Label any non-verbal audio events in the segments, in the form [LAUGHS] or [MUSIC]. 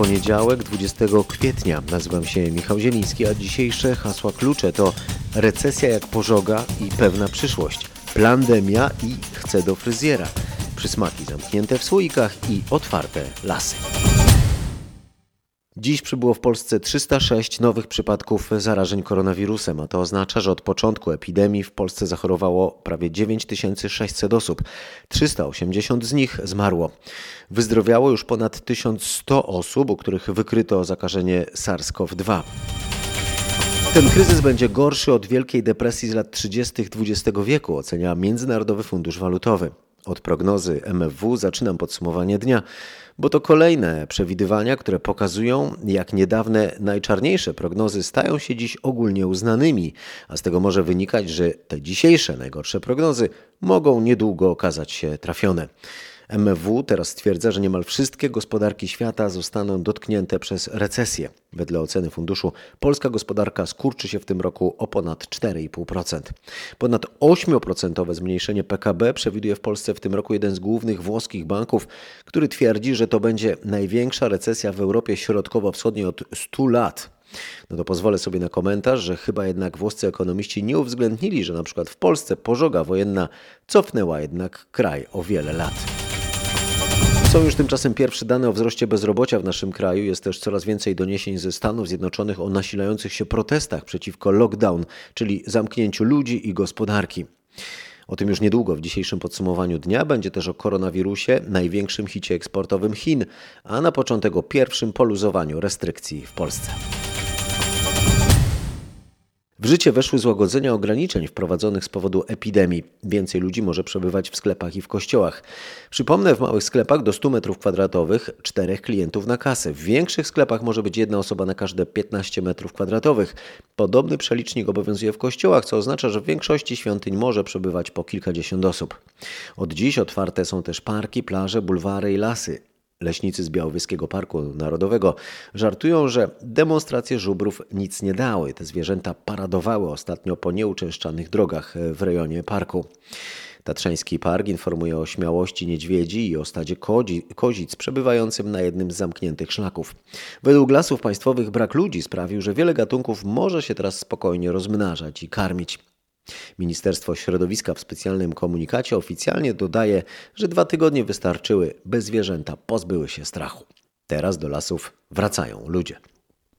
poniedziałek 20 kwietnia. Nazywam się Michał Zieliński, a dzisiejsze hasła klucze to recesja jak pożoga i pewna przyszłość, pandemia i chcę do fryzjera, przysmaki zamknięte w słoikach i otwarte lasy. Dziś przybyło w Polsce 306 nowych przypadków zarażeń koronawirusem, a to oznacza, że od początku epidemii w Polsce zachorowało prawie 9600 osób. 380 z nich zmarło. Wyzdrowiało już ponad 1100 osób, u których wykryto zakażenie SARS-CoV-2. Ten kryzys będzie gorszy od Wielkiej Depresji z lat 30. XX wieku, ocenia Międzynarodowy Fundusz Walutowy. Od prognozy MFW zaczynam podsumowanie dnia, bo to kolejne przewidywania, które pokazują, jak niedawne najczarniejsze prognozy stają się dziś ogólnie uznanymi, a z tego może wynikać, że te dzisiejsze najgorsze prognozy mogą niedługo okazać się trafione. MFW teraz stwierdza, że niemal wszystkie gospodarki świata zostaną dotknięte przez recesję. Wedle oceny funduszu polska gospodarka skurczy się w tym roku o ponad 4,5%. Ponad 8% zmniejszenie PKB przewiduje w Polsce w tym roku jeden z głównych włoskich banków, który twierdzi, że to będzie największa recesja w Europie Środkowo-Wschodniej od 100 lat. No to pozwolę sobie na komentarz, że chyba jednak włoscy ekonomiści nie uwzględnili, że na przykład w Polsce pożoga wojenna cofnęła jednak kraj o wiele lat. Są już tymczasem pierwsze dane o wzroście bezrobocia w naszym kraju. Jest też coraz więcej doniesień ze Stanów Zjednoczonych o nasilających się protestach przeciwko lockdown, czyli zamknięciu ludzi i gospodarki. O tym już niedługo w dzisiejszym podsumowaniu dnia będzie też o koronawirusie, największym hicie eksportowym Chin, a na początek o pierwszym poluzowaniu restrykcji w Polsce. W życie weszły złagodzenia ograniczeń wprowadzonych z powodu epidemii. Więcej ludzi może przebywać w sklepach i w kościołach. Przypomnę, w małych sklepach do 100 m2 czterech klientów na kasę. W większych sklepach może być jedna osoba na każde 15 m2. Podobny przelicznik obowiązuje w kościołach, co oznacza, że w większości świątyń może przebywać po kilkadziesiąt osób. Od dziś otwarte są też parki, plaże, bulwary i lasy. Leśnicy z Białowieskiego Parku Narodowego żartują, że demonstracje żubrów nic nie dały. Te zwierzęta paradowały ostatnio po nieuczęszczanych drogach w rejonie parku. Tatrzański Park informuje o śmiałości niedźwiedzi i o stadzie kodzi, kozic przebywającym na jednym z zamkniętych szlaków. Według lasów państwowych brak ludzi sprawił, że wiele gatunków może się teraz spokojnie rozmnażać i karmić. Ministerstwo Środowiska w specjalnym komunikacie oficjalnie dodaje, że dwa tygodnie wystarczyły, by zwierzęta pozbyły się strachu. Teraz do lasów wracają ludzie.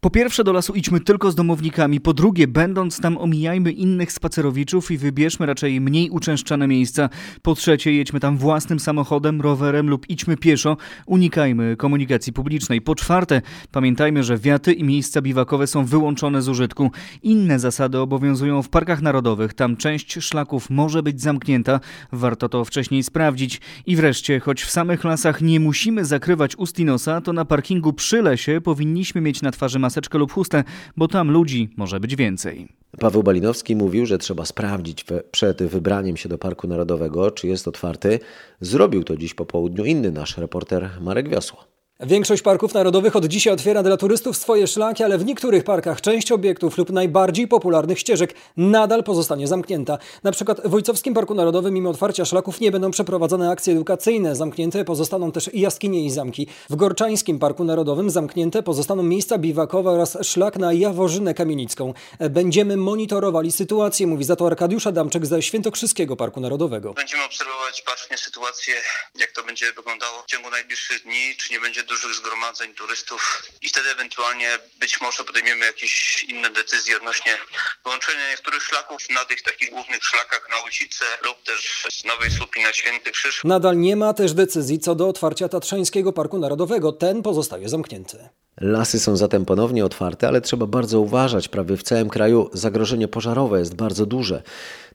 Po pierwsze do lasu idźmy tylko z domownikami, po drugie będąc tam omijajmy innych spacerowiczów i wybierzmy raczej mniej uczęszczane miejsca. Po trzecie jedźmy tam własnym samochodem, rowerem lub idźmy pieszo, unikajmy komunikacji publicznej. Po czwarte pamiętajmy, że wiaty i miejsca biwakowe są wyłączone z użytku. Inne zasady obowiązują w parkach narodowych, tam część szlaków może być zamknięta, warto to wcześniej sprawdzić. I wreszcie, choć w samych lasach nie musimy zakrywać ust i nosa, to na parkingu przy lesie powinniśmy mieć na twarzy masę maseczkę lub chustę, bo tam ludzi może być więcej. Paweł Balinowski mówił, że trzeba sprawdzić przed wybraniem się do Parku Narodowego, czy jest otwarty. Zrobił to dziś po południu inny nasz reporter Marek Wiosło. Większość parków narodowych od dzisiaj otwiera dla turystów swoje szlaki, ale w niektórych parkach część obiektów lub najbardziej popularnych ścieżek nadal pozostanie zamknięta. Na przykład w Wojcowskim Parku Narodowym mimo otwarcia szlaków nie będą przeprowadzane akcje edukacyjne. Zamknięte pozostaną też jaskinie i zamki. W Gorczańskim Parku Narodowym zamknięte pozostaną miejsca biwakowe oraz szlak na Jaworzynę Kamienicką. Będziemy monitorowali sytuację, mówi za to Arkadiusz Adamczyk ze Świętokrzyskiego Parku Narodowego. Będziemy obserwować bacznie sytuację, jak to będzie wyglądało w ciągu najbliższych dni, czy nie będzie dużych zgromadzeń turystów i wtedy ewentualnie być może podejmiemy jakieś inne decyzje odnośnie wyłączenia niektórych szlaków na tych takich głównych szlakach na Łysice lub też z Nowej Słupki na Święty Krzyż. Nadal nie ma też decyzji co do otwarcia Tatrzańskiego Parku Narodowego. Ten pozostaje zamknięty. Lasy są zatem ponownie otwarte, ale trzeba bardzo uważać. Prawie w całym kraju zagrożenie pożarowe jest bardzo duże.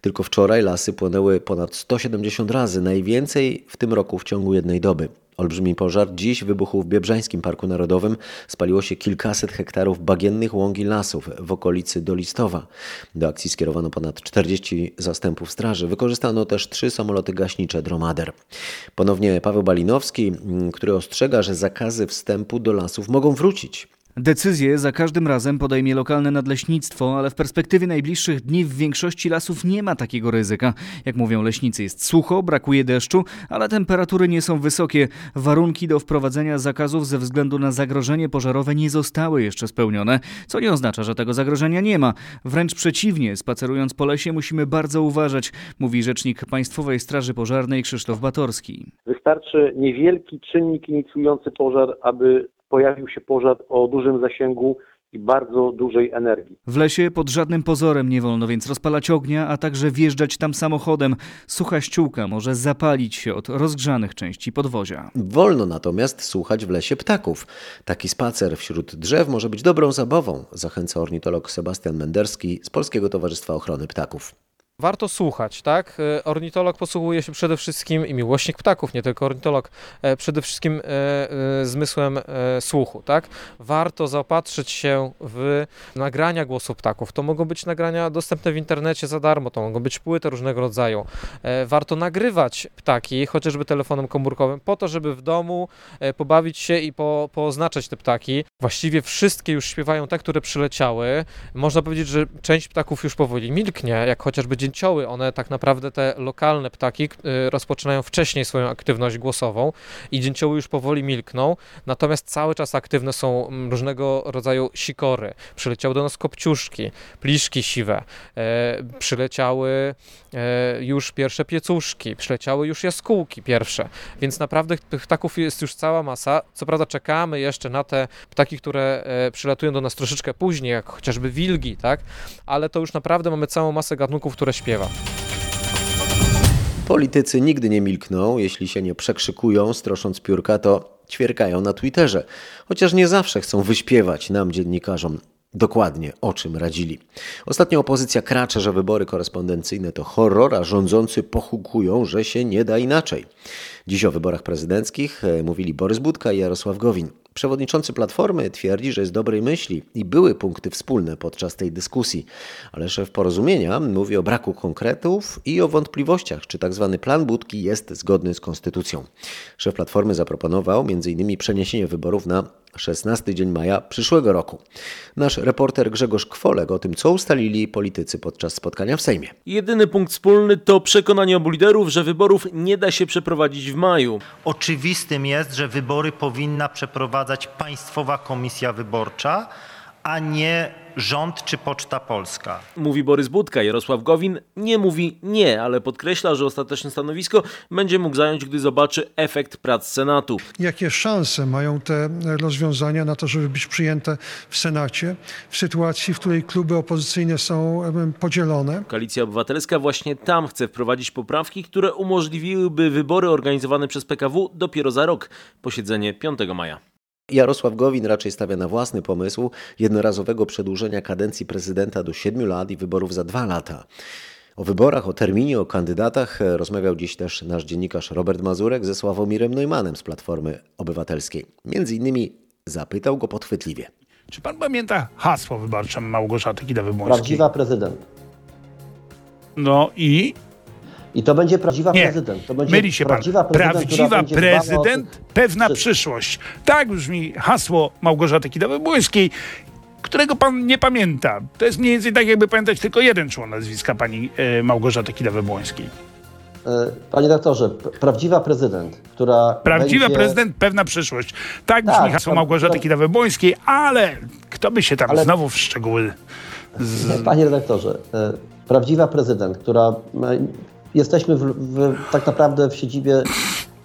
Tylko wczoraj lasy płonęły ponad 170 razy, najwięcej w tym roku w ciągu jednej doby. Olbrzymi pożar dziś wybuchł w Biebrzańskim Parku Narodowym. Spaliło się kilkaset hektarów bagiennych łąk i lasów w okolicy Dolistowa. Do akcji skierowano ponad 40 zastępów straży. Wykorzystano też trzy samoloty gaśnicze Dromader. Ponownie Paweł Balinowski, który ostrzega, że zakazy wstępu do lasów mogą wrócić. Decyzję za każdym razem podejmie lokalne nadleśnictwo, ale w perspektywie najbliższych dni w większości lasów nie ma takiego ryzyka. Jak mówią leśnicy, jest sucho, brakuje deszczu, ale temperatury nie są wysokie. Warunki do wprowadzenia zakazów ze względu na zagrożenie pożarowe nie zostały jeszcze spełnione, co nie oznacza, że tego zagrożenia nie ma. Wręcz przeciwnie, spacerując po lesie musimy bardzo uważać, mówi rzecznik Państwowej Straży Pożarnej Krzysztof Batorski. Wystarczy niewielki czynnik inicjujący pożar, aby pojawił się pożar o dużym zasięgu i bardzo dużej energii. W lesie pod żadnym pozorem nie wolno więc rozpalać ognia, a także wjeżdżać tam samochodem. Sucha ściółka może zapalić się od rozgrzanych części podwozia. Wolno natomiast słuchać w lesie ptaków. Taki spacer wśród drzew może być dobrą zabawą, zachęca ornitolog Sebastian Menderski z Polskiego Towarzystwa Ochrony Ptaków. Warto słuchać, tak? E, Ornitolog posługuje się przede wszystkim i miłośnik ptaków, nie tylko ornitolog, e, przede wszystkim e, zmysłem słuchu, tak? Warto zaopatrzyć się w nagrania głosu ptaków. To mogą być nagrania dostępne w internecie za darmo, to mogą być płyty różnego rodzaju. Warto nagrywać ptaki, chociażby telefonem komórkowym, po to, żeby w domu pobawić się i po, pooznaczać te ptaki. Właściwie wszystkie już śpiewają te, które przyleciały. Można powiedzieć, że część ptaków już powoli milknie, jak chociażby dzięcioły. One tak naprawdę, te lokalne ptaki, y, rozpoczynają wcześniej swoją aktywność głosową i dzięcioły już powoli milkną, natomiast cały czas aktywne są mm, różnego rodzaju sikory. Przyleciały do nas kopciuszki, pliszki siwe, e, przyleciały e, już pierwsze piecuszki, przyleciały już jaskółki pierwsze, więc naprawdę tych ptaków jest już cała masa. Co prawda czekamy jeszcze na te ptaki, które e, przylatują do nas troszeczkę później, jak chociażby wilgi, tak? Ale to już naprawdę mamy całą masę gatunków, które śpiewa. Politycy nigdy nie milkną, jeśli się nie przekrzykują, strosząc piórka, to ćwierkają na Twitterze. Chociaż nie zawsze chcą wyśpiewać nam, dziennikarzom, dokładnie o czym radzili. Ostatnio opozycja kracze, że wybory korespondencyjne to horror, a rządzący pochukują, że się nie da inaczej. Dziś o wyborach prezydenckich e, mówili Borys Budka i Jarosław Gowin. Przewodniczący Platformy twierdzi, że jest dobrej myśli i były punkty wspólne podczas tej dyskusji, ale szef porozumienia mówi o braku konkretów i o wątpliwościach, czy tzw. plan Budki jest zgodny z konstytucją. Szef Platformy zaproponował m.in. przeniesienie wyborów na 16 dzień maja przyszłego roku. Nasz reporter Grzegorz Kwolek o tym, co ustalili politycy podczas spotkania w Sejmie. Jedyny punkt wspólny to przekonanie obu liderów, że wyborów nie da się przeprowadzić w maju. Oczywistym jest, że wybory powinna przeprowadzać Państwowa Komisja Wyborcza, a nie rząd czy Poczta Polska. Mówi Borys Budka, Jarosław Gowin nie mówi nie, ale podkreśla, że ostateczne stanowisko będzie mógł zająć, gdy zobaczy efekt prac Senatu. Jakie szanse mają te rozwiązania na to, żeby być przyjęte w Senacie w sytuacji, w której kluby opozycyjne są podzielone? Koalicja Obywatelska właśnie tam chce wprowadzić poprawki, które umożliwiłyby wybory organizowane przez PKW dopiero za rok, posiedzenie 5 maja. Jarosław Gowin raczej stawia na własny pomysł jednorazowego przedłużenia kadencji prezydenta do 7 lat i wyborów za 2 lata. O wyborach, o terminie, o kandydatach rozmawiał dziś też nasz dziennikarz Robert Mazurek ze Sławomirem Neumannem z Platformy Obywatelskiej. Między innymi zapytał go podchwytliwie. Czy pan pamięta hasło wyborcze Małgorzaty Kidawy-Błońskiej? Prawdziwa prezydent. No i I to będzie prawdziwa Nie, prezydent. To będzie myli się pan. prawdziwa prezydent, która Prawdziwa prezydent, pewna przyszłość. Tak brzmi hasło Małgorzaty Kidawy-Błońskiej, którego pan nie pamięta. To jest mniej więcej tak, jakby pamiętać tylko jeden człon nazwiska pani e, Małgorzaty Kidawy-Błońskiej. E, Panie doktorze, prawdziwa prezydent, która Prawdziwa będzie... prezydent, pewna przyszłość. Tak brzmi Tak, hasło Małgorzaty Kidawy-Błońskiej, ale kto by się tam Ale- znowu w szczegóły... Z... Panie redaktorze, e, prawdziwa prezydent, która... Jesteśmy w, w, tak naprawdę w siedzibie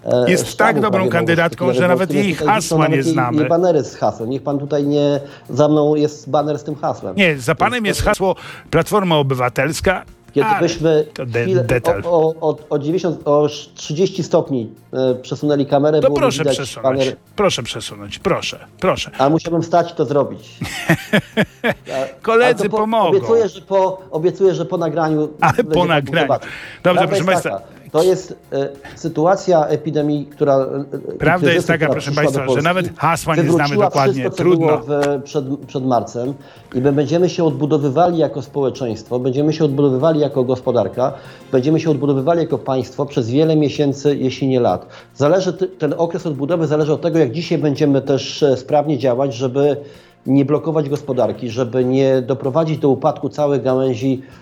e, Jest sztabu tak dobrą kandydatką, że nawet jej hasła nie jej- znamy. Jej banery z hasłem. Niech pan tutaj nie... Za mną jest baner z tym hasłem. Nie, za panem jest hasło Platforma Obywatelska, Kiedy ale byśmy de- chwilę, detal. o, o, o, o, 90, o 30 stopni e, przesunęli kamerę, To było proszę widać przesunąć. baner, Proszę przesunąć, proszę, proszę. a musiałbym wstać i to zrobić. [LAUGHS] Koledzy to pomogą. Obiecuję, że po, obiecuję, że po nagraniu. Ale po nagraniu. Dobrze, Prawda proszę państwa. To jest e, sytuacja epidemii, która. e, i Prawda jest taka, proszę państwa, że Polski, nawet hasła nie znamy dokładnie. Wszystko, co Trudno. Było w, przed, przed marcem i my będziemy się odbudowywali jako społeczeństwo, będziemy się odbudowywali jako gospodarka, będziemy się odbudowywali jako państwo przez wiele miesięcy, jeśli nie lat. Zależy, ten okres odbudowy zależy od tego, jak dzisiaj będziemy też e, sprawnie działać, żeby nie blokować gospodarki, żeby nie doprowadzić do upadku całej gałęzi e,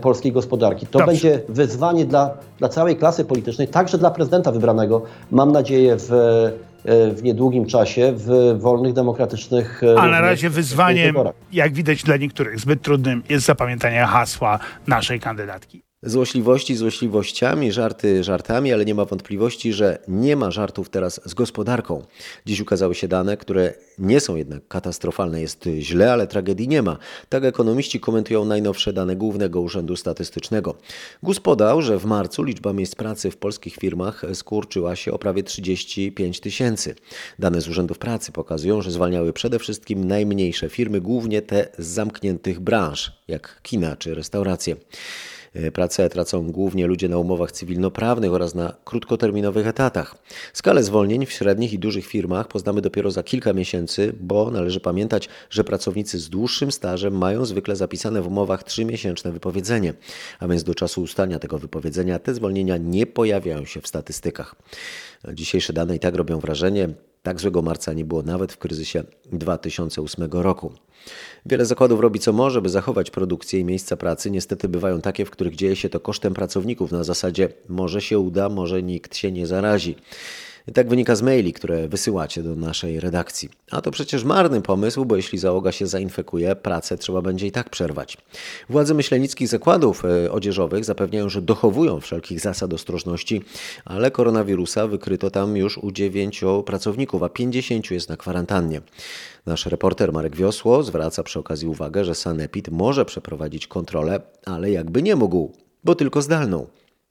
polskiej gospodarki. To Dobrze. będzie wyzwanie dla, dla całej klasy politycznej, także dla prezydenta wybranego, mam nadzieję, w, e, w niedługim czasie, w wolnych, demokratycznych e, A na razie wyzwaniem, jak widać dla niektórych zbyt trudnym, jest zapamiętanie hasła naszej kandydatki. Złośliwości złośliwościami, żarty żartami, ale nie ma wątpliwości, że nie ma żartów teraz z gospodarką. Dziś ukazały się dane, które nie są jednak katastrofalne. Jest źle, ale tragedii nie ma. Tak ekonomiści komentują najnowsze dane Głównego Urzędu Statystycznego. GUS podał, że w marcu liczba miejsc pracy w polskich firmach skurczyła się o prawie 35 tysięcy. Dane z urzędów pracy pokazują, że zwalniały przede wszystkim najmniejsze firmy, głównie te z zamkniętych branż, jak kina czy restauracje. E, Pracę tracą głównie ludzie na umowach cywilnoprawnych oraz na krótkoterminowych etatach. Skalę zwolnień w średnich i dużych firmach poznamy dopiero za kilka miesięcy, bo należy pamiętać, że pracownicy z dłuższym stażem mają zwykle zapisane w umowach trzymiesięczne wypowiedzenie, a więc do czasu ustania tego wypowiedzenia te zwolnienia nie pojawiają się w statystykach. Dzisiejsze dane i tak robią wrażenie. Tak złego marca nie było nawet w kryzysie 2008 roku. Wiele zakładów robi co może, by zachować produkcję i miejsca pracy. Niestety bywają takie, w których dzieje się to kosztem pracowników na zasadzie może się uda, może nikt się nie zarazi. Tak wynika z maili, które wysyłacie do naszej redakcji. A to przecież marny pomysł, bo jeśli załoga się zainfekuje, pracę trzeba będzie i tak przerwać. Władze myślenickich zakładów e, odzieżowych zapewniają, że dochowują wszelkich zasad ostrożności, ale koronawirusa wykryto tam już u dziewięciu pracowników, a 50 jest na kwarantannie. Nasz reporter Marek Wiosło zwraca przy okazji uwagę, że Sanepid może przeprowadzić kontrolę, ale jakby nie mógł, bo tylko zdalną.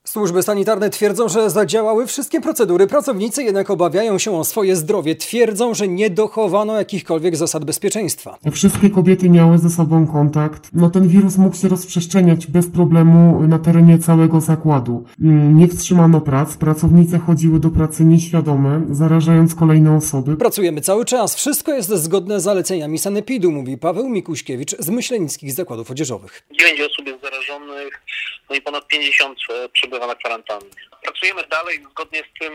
Służby sanitarne twierdzą, że zadziałały wszystkie procedury. Pracownicy jednak obawiają się o swoje zdrowie. Twierdzą, że nie dochowano jakichkolwiek zasad bezpieczeństwa. Wszystkie kobiety miały ze sobą kontakt. No ten wirus mógł się rozprzestrzeniać bez problemu na terenie całego zakładu. Mm, Nie wstrzymano prac, pracownice chodziły do pracy nieświadome, zarażając kolejne osoby. Pracujemy cały czas. Wszystko jest zgodne z zaleceniami Sanepidu, mówi Paweł Mikuśkiewicz z Myślenickich Zakładów Odzieżowych. 9 osób jest zarażonych, no i ponad 50 e, przebywa na kwarantannie. Pracujemy dalej zgodnie z tym,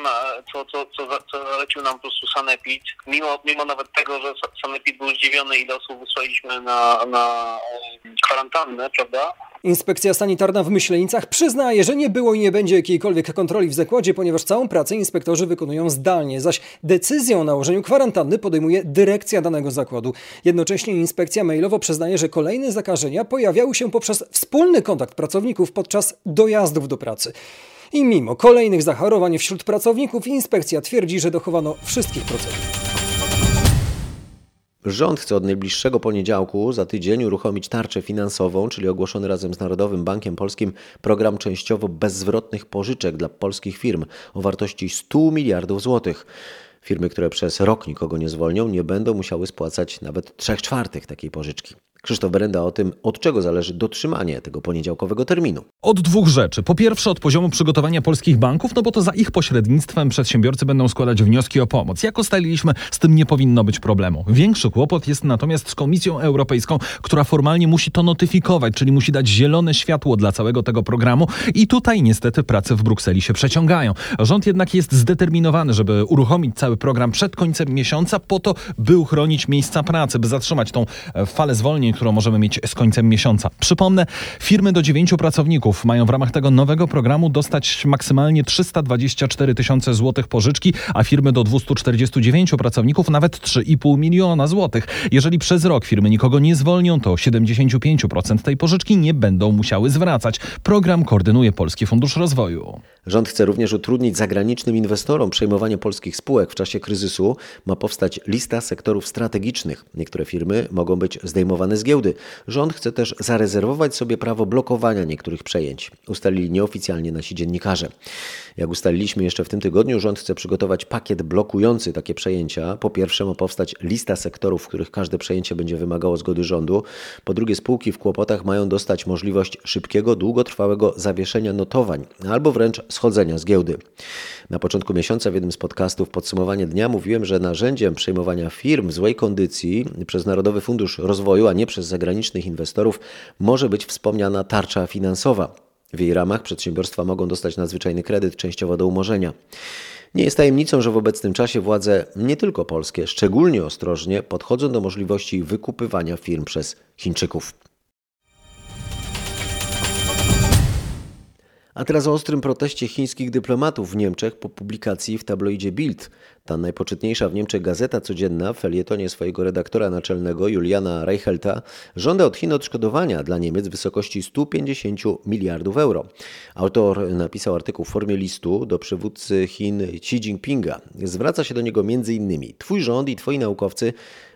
co, co, co, co zalecił nam po prostu Sanepid. Mimo, mimo nawet tego, że Sa- Sanepid był zdziwiony, ile osób wysłaliśmy na, na e, kwarantannę, prawda? Inspekcja sanitarna w Myślenicach przyznaje, że nie było i nie będzie jakiejkolwiek kontroli w zakładzie, ponieważ całą pracę inspektorzy wykonują zdalnie, zaś decyzję o nałożeniu kwarantanny podejmuje dyrekcja danego zakładu. Jednocześnie inspekcja mailowo przyznaje, że kolejne zakażenia pojawiały się poprzez wspólny kontakt pracowników podczas dojazdów do pracy. I mimo kolejnych zachorowań wśród pracowników, inspekcja twierdzi, że dochowano wszystkich procedur. Rząd chce od najbliższego poniedziałku za tydzień uruchomić tarczę finansową, czyli ogłoszony razem z Narodowym Bankiem Polskim program częściowo bezzwrotnych pożyczek dla polskich firm o wartości 100 miliardów złotych. Firmy, które przez rok nikogo nie zwolnią, nie będą musiały spłacać nawet 3 czwartych takiej pożyczki. Krzysztof Berenda o tym, od czego zależy dotrzymanie tego poniedziałkowego terminu. Od dwóch rzeczy. Po pierwsze od poziomu przygotowania polskich banków, no bo to za ich pośrednictwem przedsiębiorcy będą składać wnioski o pomoc. Jak ustaliliśmy, z tym nie powinno być problemu. Większy kłopot jest natomiast z Komisją Europejską, która formalnie musi to notyfikować, czyli musi dać zielone światło dla całego tego programu i tutaj niestety prace w Brukseli się przeciągają. Rząd jednak jest zdeterminowany, żeby uruchomić cały program przed końcem miesiąca po to, by uchronić miejsca pracy, by zatrzymać tą e, falę zwolnień, którą możemy mieć z końcem miesiąca. Przypomnę, firmy do dziewięciu pracowników mają w ramach tego nowego programu dostać maksymalnie 324 tysiące złotych pożyczki, a firmy do 249 pracowników nawet 3,5 miliona złotych. Jeżeli przez rok firmy nikogo nie zwolnią, to 75% tej pożyczki nie będą musiały zwracać. Program koordynuje Polski Fundusz Rozwoju. Rząd chce również utrudnić zagranicznym inwestorom przejmowanie polskich spółek. W czasie kryzysu ma powstać lista sektorów strategicznych. Niektóre firmy mogą być zdejmowane z giełdy. Rząd chce też zarezerwować sobie prawo blokowania niektórych przejęć. Ustalili nieoficjalnie nasi dziennikarze. Jak ustaliliśmy jeszcze w tym tygodniu, rząd chce przygotować pakiet blokujący takie przejęcia. Po pierwsze ma powstać lista sektorów, w których każde przejęcie będzie wymagało zgody rządu. Po drugie spółki w kłopotach mają dostać możliwość szybkiego, długotrwałego zawieszenia notowań albo wręcz schodzenia z giełdy. Na początku miesiąca w jednym z podcastów Podsumowanie Dnia mówiłem, że narzędziem przejmowania firm w złej kondycji przez Narodowy Fundusz Rozwoju, a nie przez zagranicznych inwestorów, może być wspomniana tarcza finansowa. W jej ramach przedsiębiorstwa mogą dostać nadzwyczajny kredyt częściowo do umorzenia. Nie jest tajemnicą, że w obecnym czasie władze, nie tylko polskie, szczególnie ostrożnie podchodzą do możliwości wykupywania firm przez Chińczyków. A teraz o ostrym proteście chińskich dyplomatów w Niemczech po publikacji w tabloidzie Bild. Ta najpoczytniejsza w Niemczech gazeta codzienna w felietonie swojego redaktora naczelnego Juliana Reichelta żąda od Chin odszkodowania dla Niemiec w wysokości 150 miliardów euro. Autor napisał artykuł w formie listu do przywódcy Chin Xi Jinpinga. Zwraca się do niego m.in. Twój rząd i twoi naukowcy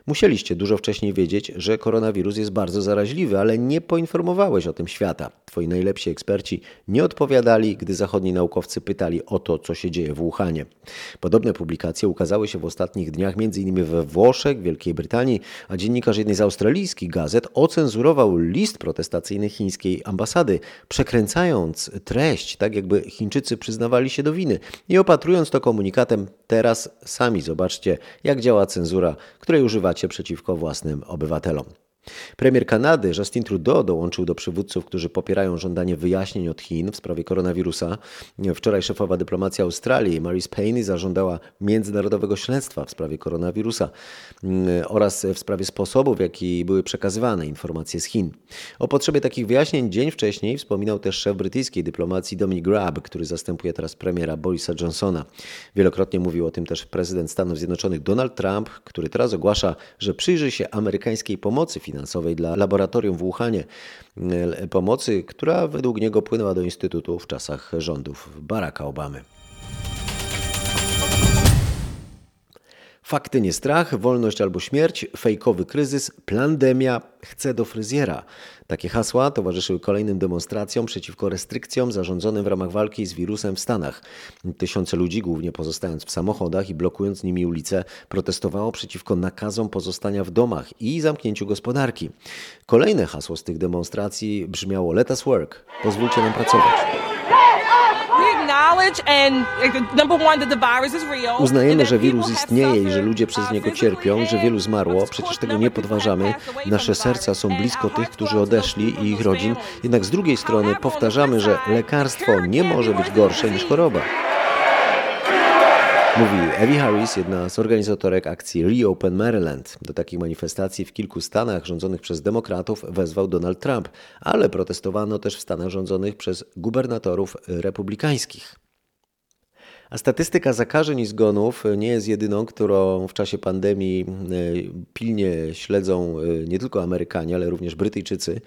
Musieliście dużo wcześniej wiedzieć, że koronawirus jest bardzo zaraźliwy, ale nie poinformowałeś o tym świata. Twoi najlepsi eksperci nie odpowiadali, gdy zachodni naukowcy pytali o to, co się dzieje w Wuhanie. Podobne publikacje ukazały się w ostatnich dniach m.in. we Włoszech, Wielkiej Brytanii, a dziennikarz jednej z australijskich gazet ocenzurował list protestacyjny chińskiej ambasady, przekręcając treść, tak jakby Chińczycy przyznawali się do winy i opatrując to komunikatem teraz sami zobaczcie, jak działa cenzura, której używacie przeciwko własnym obywatelom. Premier Kanady Justin Trudeau dołączył do przywódców, którzy popierają żądanie wyjaśnień od Chin w sprawie koronawirusa. Wczoraj szefowa dyplomacji Australii Maris Payne zażądała międzynarodowego śledztwa w sprawie koronawirusa mm, oraz w sprawie sposobu, w jaki były przekazywane informacje z Chin. O potrzebie takich wyjaśnień dzień wcześniej wspominał też szef brytyjskiej dyplomacji Dominic Raab, który zastępuje teraz premiera Borisa Johnsona. Wielokrotnie mówił o tym też prezydent Stanów Zjednoczonych Donald Trump, który teraz ogłasza, że przyjrzy się amerykańskiej pomocy finansowej finansowej dla laboratorium w Wuhanie. Pomocy, która według niego płynęła do Instytutu w czasach rządów Baracka Obamy. Fakty nie strach, wolność albo śmierć, fejkowy kryzys, plandemia, chce do fryzjera. Takie hasła towarzyszyły kolejnym demonstracjom przeciwko restrykcjom zarządzonym w ramach walki z wirusem w Stanach. Tysiące ludzi, głównie pozostając w samochodach i blokując nimi ulice, protestowało przeciwko nakazom pozostania w domach i zamknięciu gospodarki. Kolejne hasło z tych demonstracji brzmiało Let us work. Pozwólcie nam pracować. Uznajemy, że wirus istnieje i że ludzie przez niego cierpią i że wielu zmarło. Przecież tego nie podważamy. Nasze serca są blisko tych, którzy odeszli i ich rodzin. Jednak z drugiej strony powtarzamy, że lekarstwo nie może być gorsze niż choroba. Mówi Evie Harris, jedna z organizatorek akcji Reopen Maryland. Do takich manifestacji w kilku stanach rządzonych przez demokratów wezwał Donald Trump, ale protestowano też w stanach rządzonych przez gubernatorów republikańskich. A statystyka zakażeń i zgonów nie jest jedyną, którą w czasie pandemii e, pilnie śledzą e, nie tylko Amerykanie, ale również Brytyjczycy.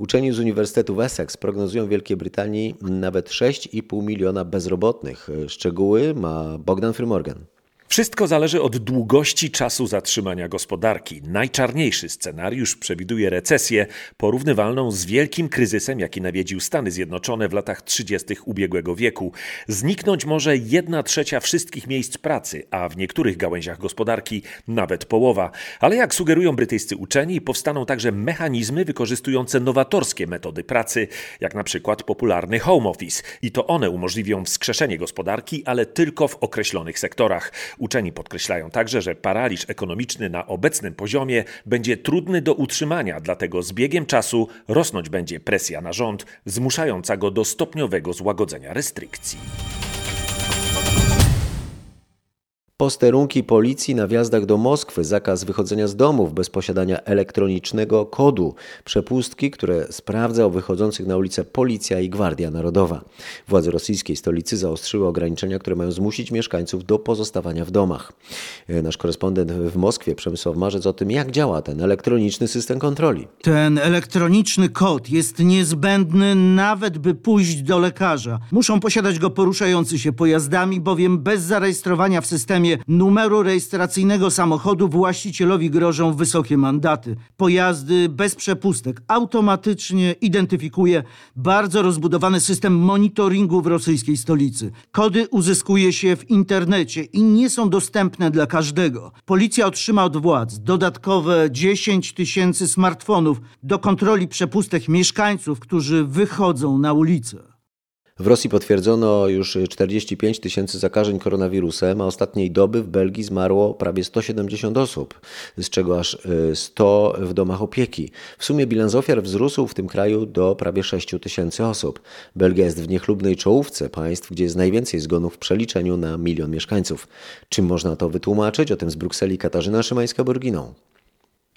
Uczeni z Uniwersytetu Essex prognozują w Wielkiej Brytanii nawet 6,5 miliona bezrobotnych. Szczegóły ma Bogdan Frymorgan. Wszystko zależy od długości czasu zatrzymania gospodarki. Najczarniejszy scenariusz przewiduje recesję porównywalną z wielkim kryzysem, jaki nawiedził Stany Zjednoczone w latach 30. ubiegłego wieku. Zniknąć może jedna trzecia wszystkich miejsc pracy, a w niektórych gałęziach gospodarki nawet połowa. Ale jak sugerują brytyjscy uczeni, powstaną także mechanizmy wykorzystujące nowatorskie metody pracy, jak na przykład popularny home office. I to one umożliwią wskrzeszenie gospodarki, ale tylko w określonych sektorach. Uczeni podkreślają także, że paraliż ekonomiczny na obecnym poziomie będzie trudny do utrzymania, dlatego z biegiem czasu rosnąć będzie presja na rząd, zmuszająca go do stopniowego złagodzenia restrykcji. Posterunki policji na wjazdach do Moskwy, zakaz wychodzenia z domów bez posiadania elektronicznego kodu, przepustki, które sprawdza o wychodzących na ulicę policja i Gwardia Narodowa. Władze rosyjskiej stolicy zaostrzyły ograniczenia, które mają zmusić mieszkańców do pozostawania w domach. Nasz korespondent w Moskwie, Przemysław Marzec, o tym, jak działa ten elektroniczny system kontroli. Ten elektroniczny kod jest niezbędny nawet, by pójść do lekarza. Muszą posiadać go poruszający się pojazdami, bowiem bez zarejestrowania w systemie numeru rejestracyjnego samochodu właścicielowi grożą wysokie mandaty. Pojazdy bez przepustek automatycznie identyfikuje bardzo rozbudowany system monitoringu w rosyjskiej stolicy. Kody uzyskuje się w internecie i nie są dostępne dla każdego. Policja otrzyma od władz dodatkowe 10 tysięcy smartfonów do kontroli przepustek mieszkańców, którzy wychodzą na ulicę. W Rosji potwierdzono już 45 tysięcy zakażeń koronawirusem, a ostatniej doby w Belgii zmarło prawie 170 osób, z czego aż 100 w domach opieki. W sumie bilans ofiar wzrósł w tym kraju do prawie 6 tysięcy osób. Belgia jest w niechlubnej czołówce państw, gdzie jest najwięcej zgonów w przeliczeniu na milion mieszkańców. Czym można to wytłumaczyć? O tym z Brukseli Katarzyna Szymańska-Borginą.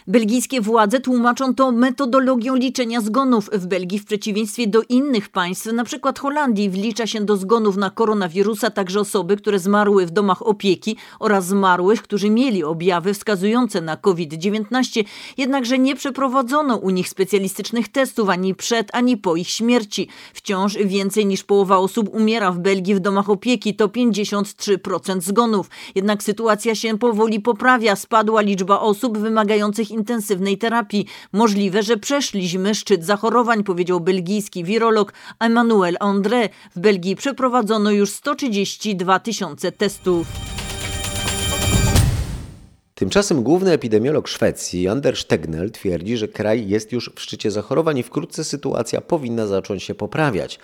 Belgijskie władze tłumaczą to metodologią liczenia zgonów. W Belgii w przeciwieństwie do innych państw, np. Holandii, wlicza się do zgonów na koronawirusa także osoby, które zmarły w domach opieki oraz zmarłych, którzy mieli objawy wskazujące na COVID-19, jednakże nie przeprowadzono u nich specjalistycznych testów ani przed, ani po ich śmierci. Wciąż więcej niż połowa osób umiera w Belgii w domach opieki, to 53% zgonów. Jednak sytuacja się powoli poprawia, spadła liczba osób wymagających intensywnej terapii. Możliwe, że przeszliśmy szczyt zachorowań, powiedział belgijski wirolog Emmanuel André. W Belgii przeprowadzono już 132 tysiące testów. Tymczasem główny epidemiolog Szwecji, Anders Tegnell, twierdzi, że kraj jest już w szczycie zachorowań i wkrótce sytuacja powinna zacząć się poprawiać.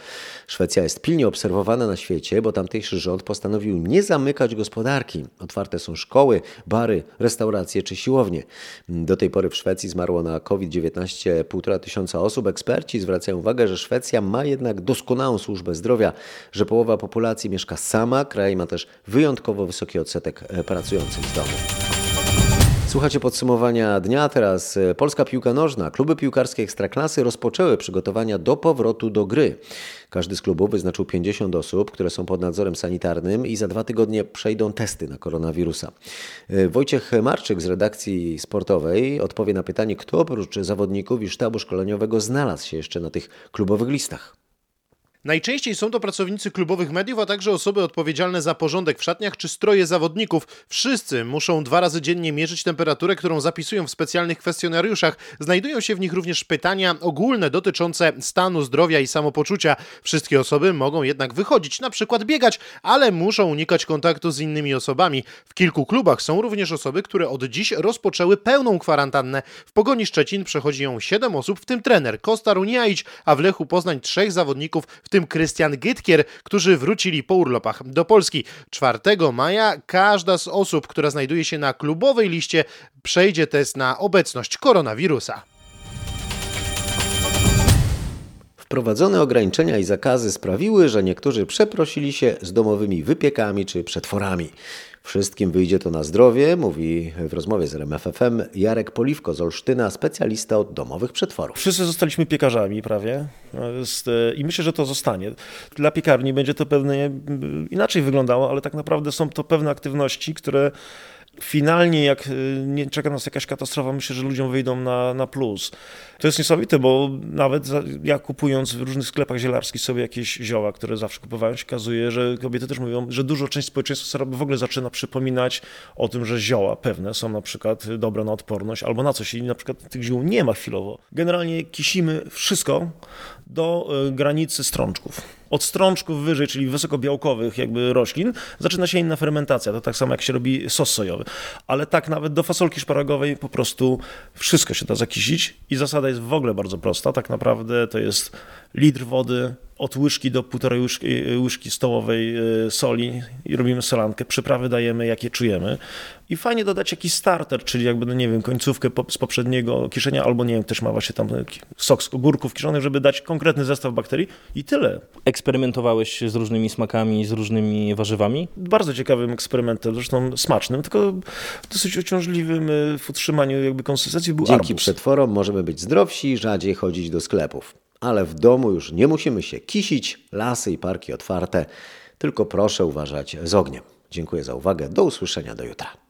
Szwecja jest pilnie obserwowana na świecie, bo tamtejszy rząd postanowił nie zamykać gospodarki. Otwarte są szkoły, bary, restauracje czy siłownie. Do tej pory w Szwecji zmarło na COVID-19 1,5 tysiąca osób. Eksperci zwracają uwagę, że Szwecja ma jednak doskonałą służbę zdrowia, że połowa populacji mieszka sama. Kraj ma też wyjątkowo wysoki odsetek pracujących z domu. Słuchacie podsumowania dnia. Teraz e, polska piłka nożna. Kluby piłkarskie Ekstraklasy rozpoczęły przygotowania do powrotu do gry. Każdy z klubów wyznaczył 50 osób, które są pod nadzorem sanitarnym i za dwa tygodnie przejdą testy na koronawirusa. E, Wojciech Marczyk z redakcji sportowej odpowie na pytanie, kto oprócz zawodników i sztabu szkoleniowego znalazł się jeszcze na tych klubowych listach. Najczęściej są to pracownicy klubowych mediów, a także osoby odpowiedzialne za porządek w szatniach czy stroje zawodników. Wszyscy muszą dwa razy dziennie mierzyć temperaturę, którą zapisują w specjalnych kwestionariuszach. Znajdują się w nich również pytania ogólne dotyczące stanu zdrowia i samopoczucia. Wszystkie osoby mogą jednak wychodzić, na przykład biegać, ale muszą unikać kontaktu z innymi osobami. W kilku klubach są również osoby, które od dziś rozpoczęły pełną kwarantannę. W Pogoni Szczecin przechodzi ją 7 osób, w tym trener Kostar Uniaić, a w Lechu Poznań trzech zawodników, w tym Krystian Gytkier, którzy wrócili po urlopach do Polski. 4 maja każda z osób, która znajduje się na klubowej liście, przejdzie test na obecność koronawirusa. Wprowadzone ograniczenia i zakazy sprawiły, że niektórzy przeprosili się z domowymi wypiekami czy przetworami. Wszystkim wyjdzie to na zdrowie, mówi w rozmowie z RMFFM Jarek Poliwko z Olsztyna, specjalista od domowych przetworów. Wszyscy zostaliśmy piekarzami prawie jest, i myślę, że to zostanie. Dla piekarni będzie to pewnie inaczej wyglądało, ale tak naprawdę są to pewne aktywności, które finalnie, jak nie czeka nas jakaś katastrofa, myślę, że ludziom wyjdą na, na plus. To jest niesamowite, bo nawet ja kupując w różnych sklepach zielarskich sobie jakieś zioła, które zawsze kupowałem, się okazuje, że kobiety też mówią, że dużo część społeczeństwa w ogóle zaczyna przypominać o tym, że zioła pewne są na przykład dobre na odporność albo na coś i na przykład tych ziół nie ma chwilowo. Generalnie kisimy wszystko do granicy strączków. Od strączków wyżej, czyli wysokobiałkowych jakby roślin, zaczyna się inna fermentacja. To tak samo jak się robi sos sojowy. Ale tak nawet do fasolki szparagowej po prostu wszystko się da zakisić i zasada jest w ogóle bardzo prosta. Tak naprawdę to jest litr wody, od łyżki do półtorej łyżki, łyżki stołowej soli i robimy solankę. Przyprawy dajemy, jakie czujemy. I fajnie dodać jakiś starter, czyli jakby, no nie wiem, końcówkę z poprzedniego kiszenia, albo nie wiem, też ma właśnie tam sok z ogórków kiszonych, żeby dać konkretny zestaw bakterii i tyle. Eksperymentowałeś z różnymi smakami, z różnymi warzywami? Bardzo ciekawym eksperymentem, zresztą smacznym, tylko dosyć uciążliwym w utrzymaniu jakby konsystencji był Dzięki arbuz. przetworom możemy być zdrowsi, rzadziej chodzić do sklepów. Ale w domu już nie musimy się kisić, lasy i parki otwarte, tylko proszę uważać z ogniem. Dziękuję za uwagę, do usłyszenia do jutra.